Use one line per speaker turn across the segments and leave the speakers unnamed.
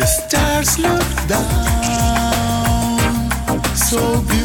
The stars look down, so beautiful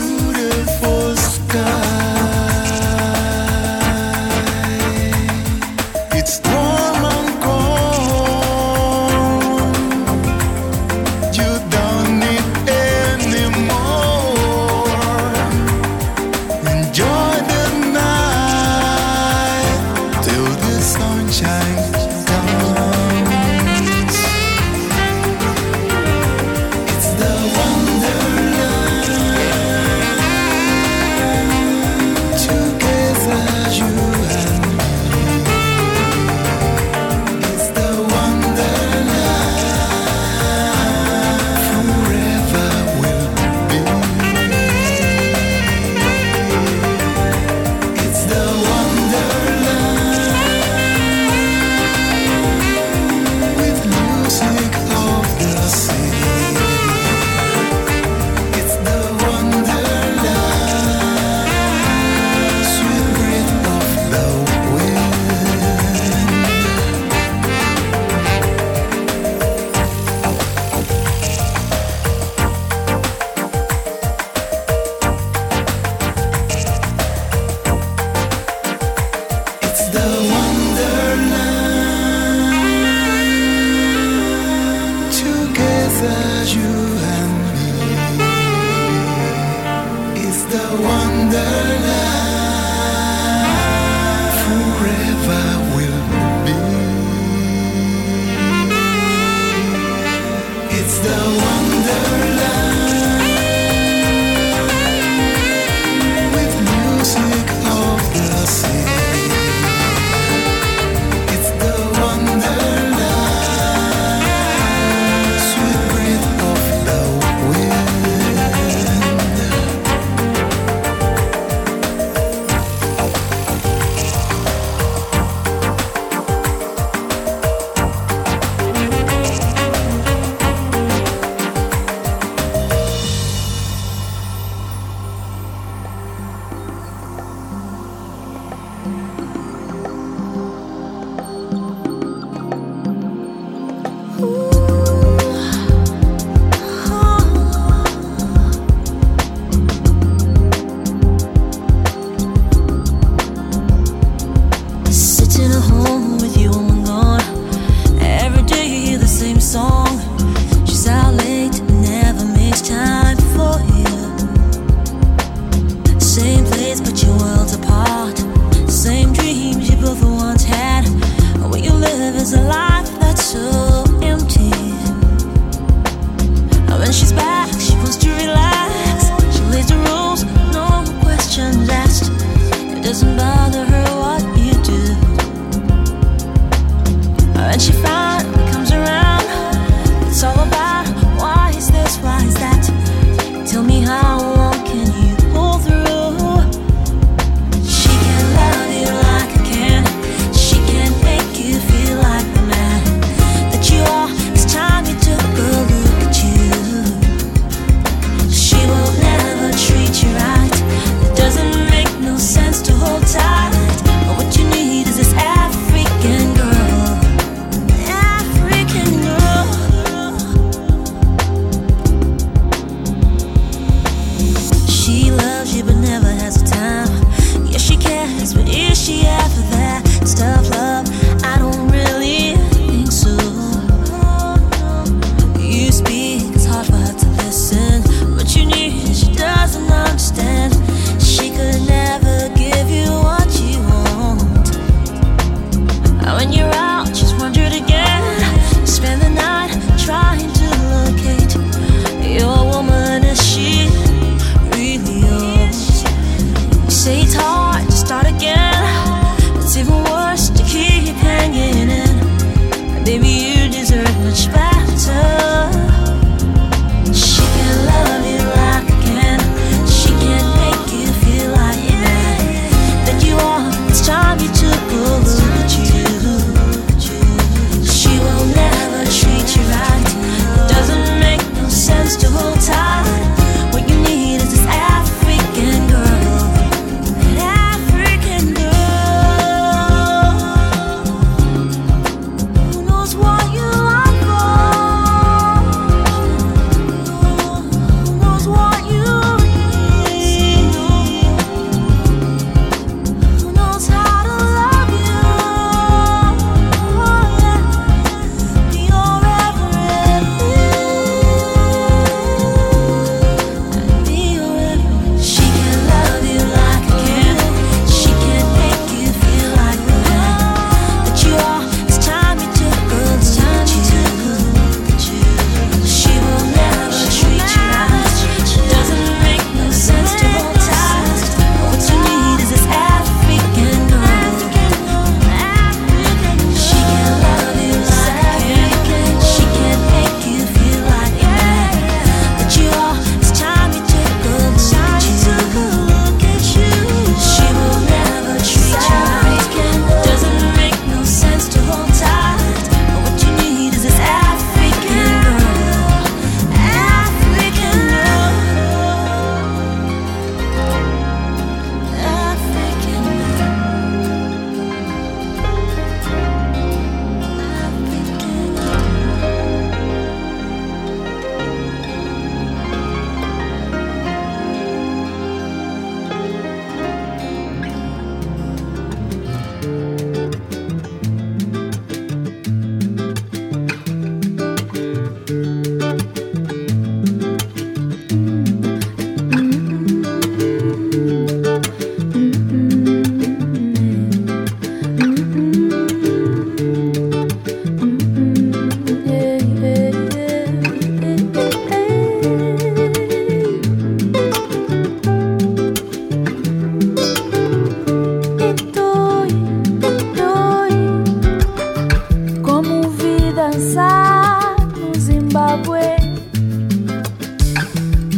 no Zimbabue.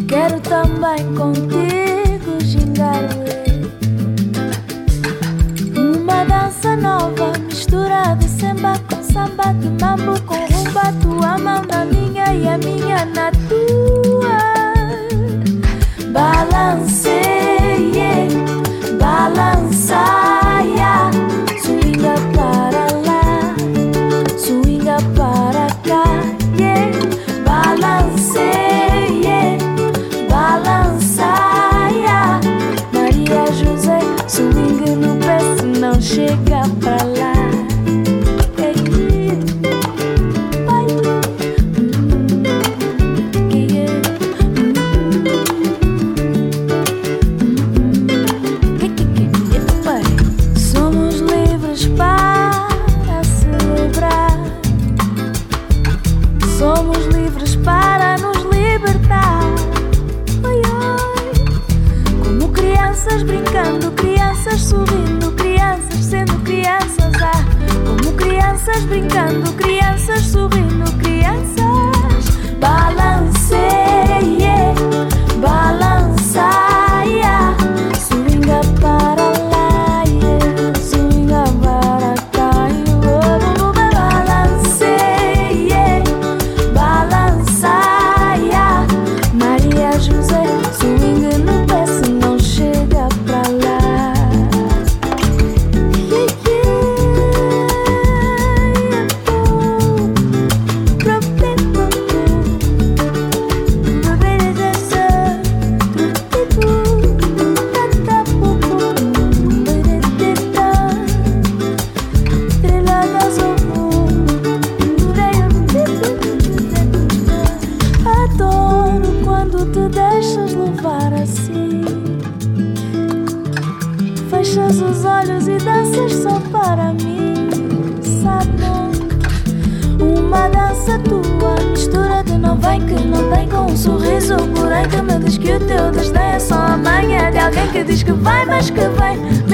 Quero também contigo, Jingarwe. Uma dança nova, mistura de samba com samba, de mambo com rumba. Tua mão na minha e a minha na tua. Balance. horas é só manhã de alguém que diz que vai, mas que vem.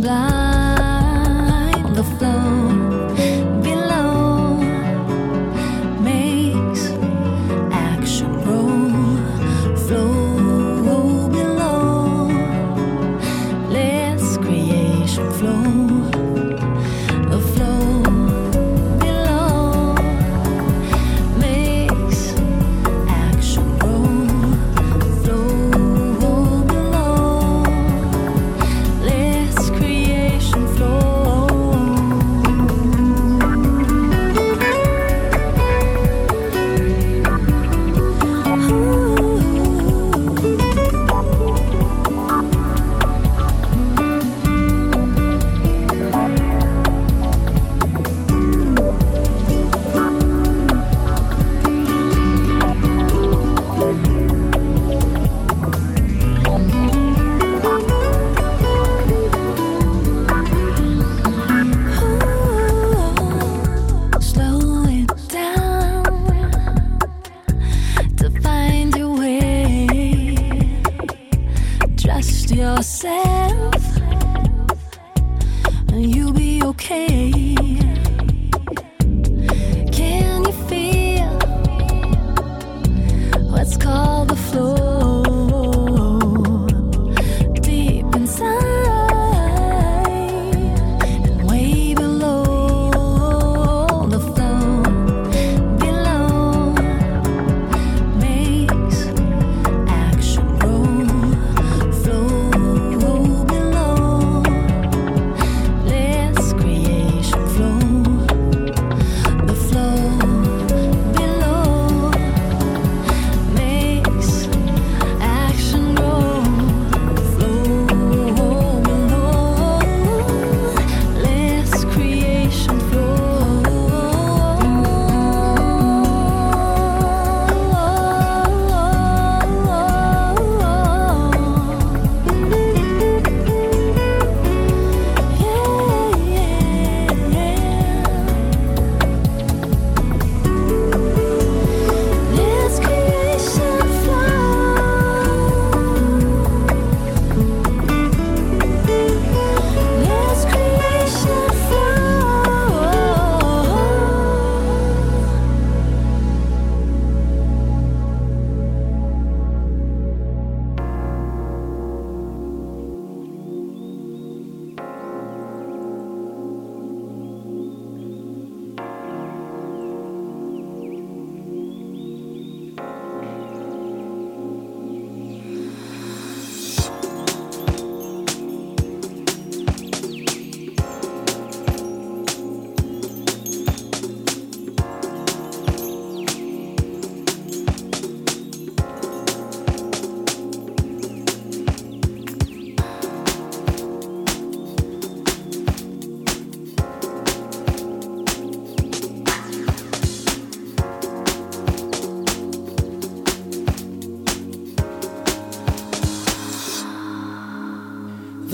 blind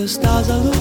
stars are looking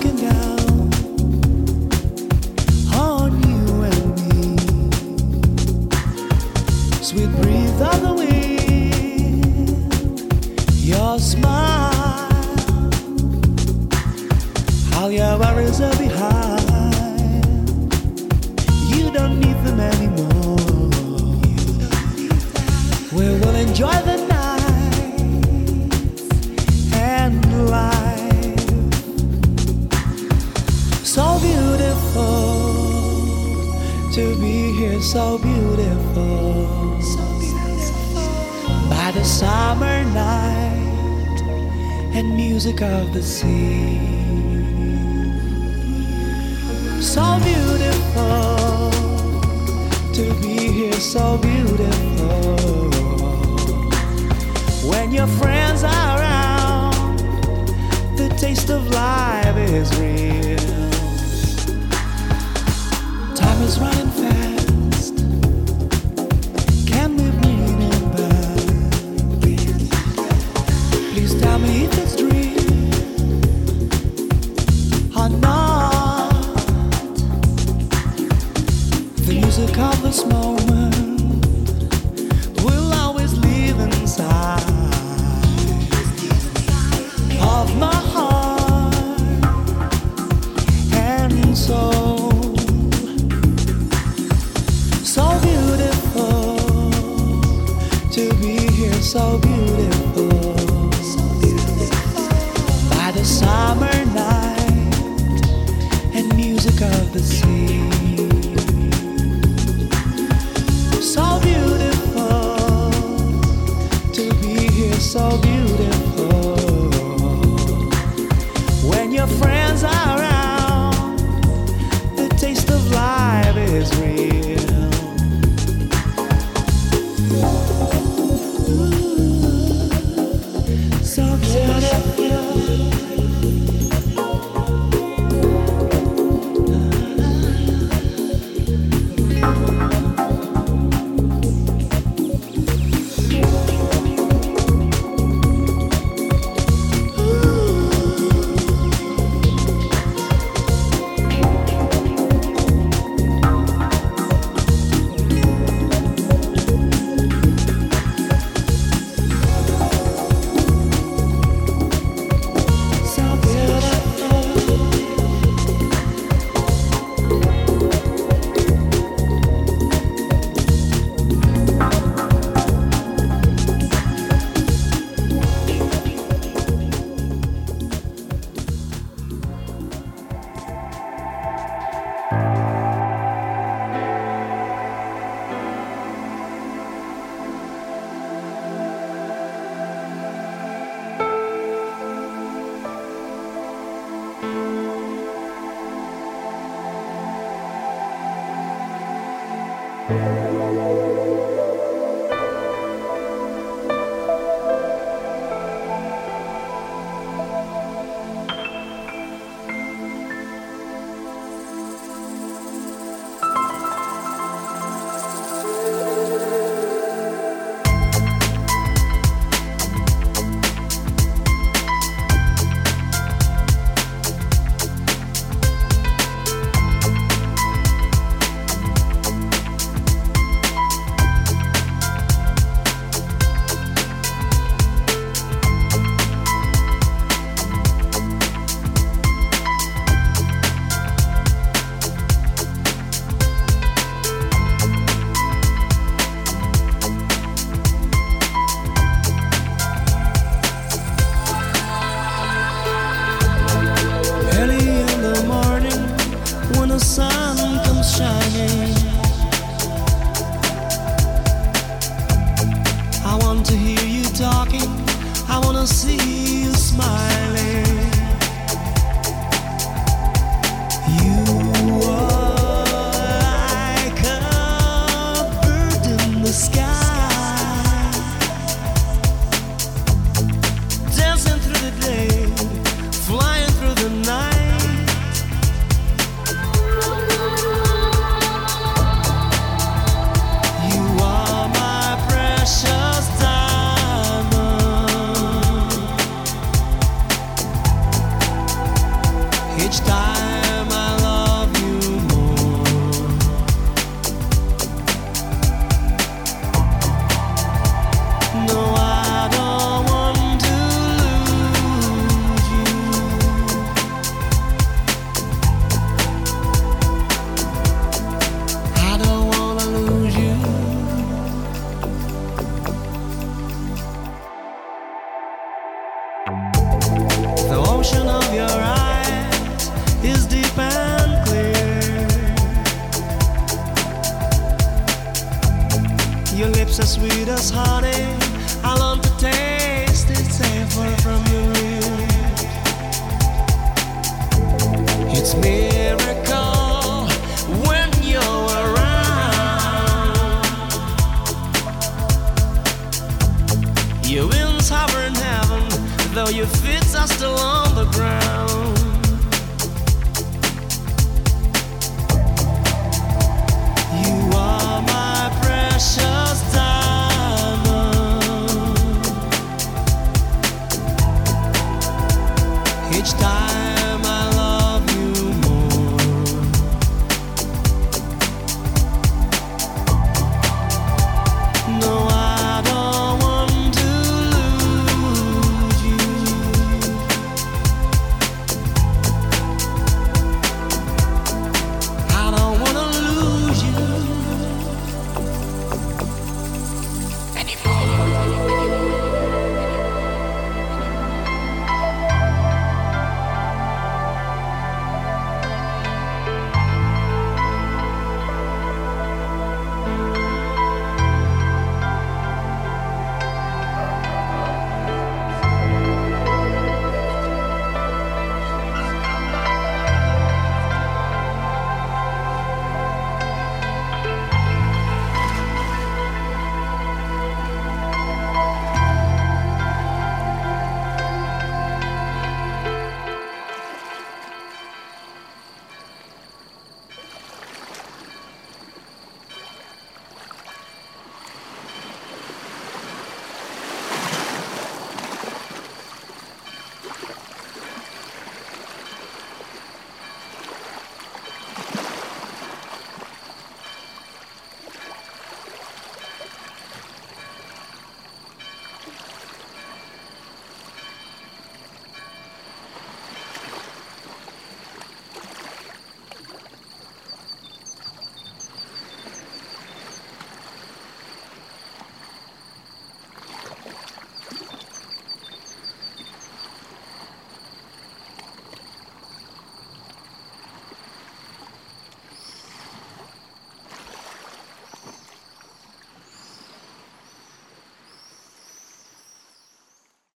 Hover in heaven, though your feet are still on the ground.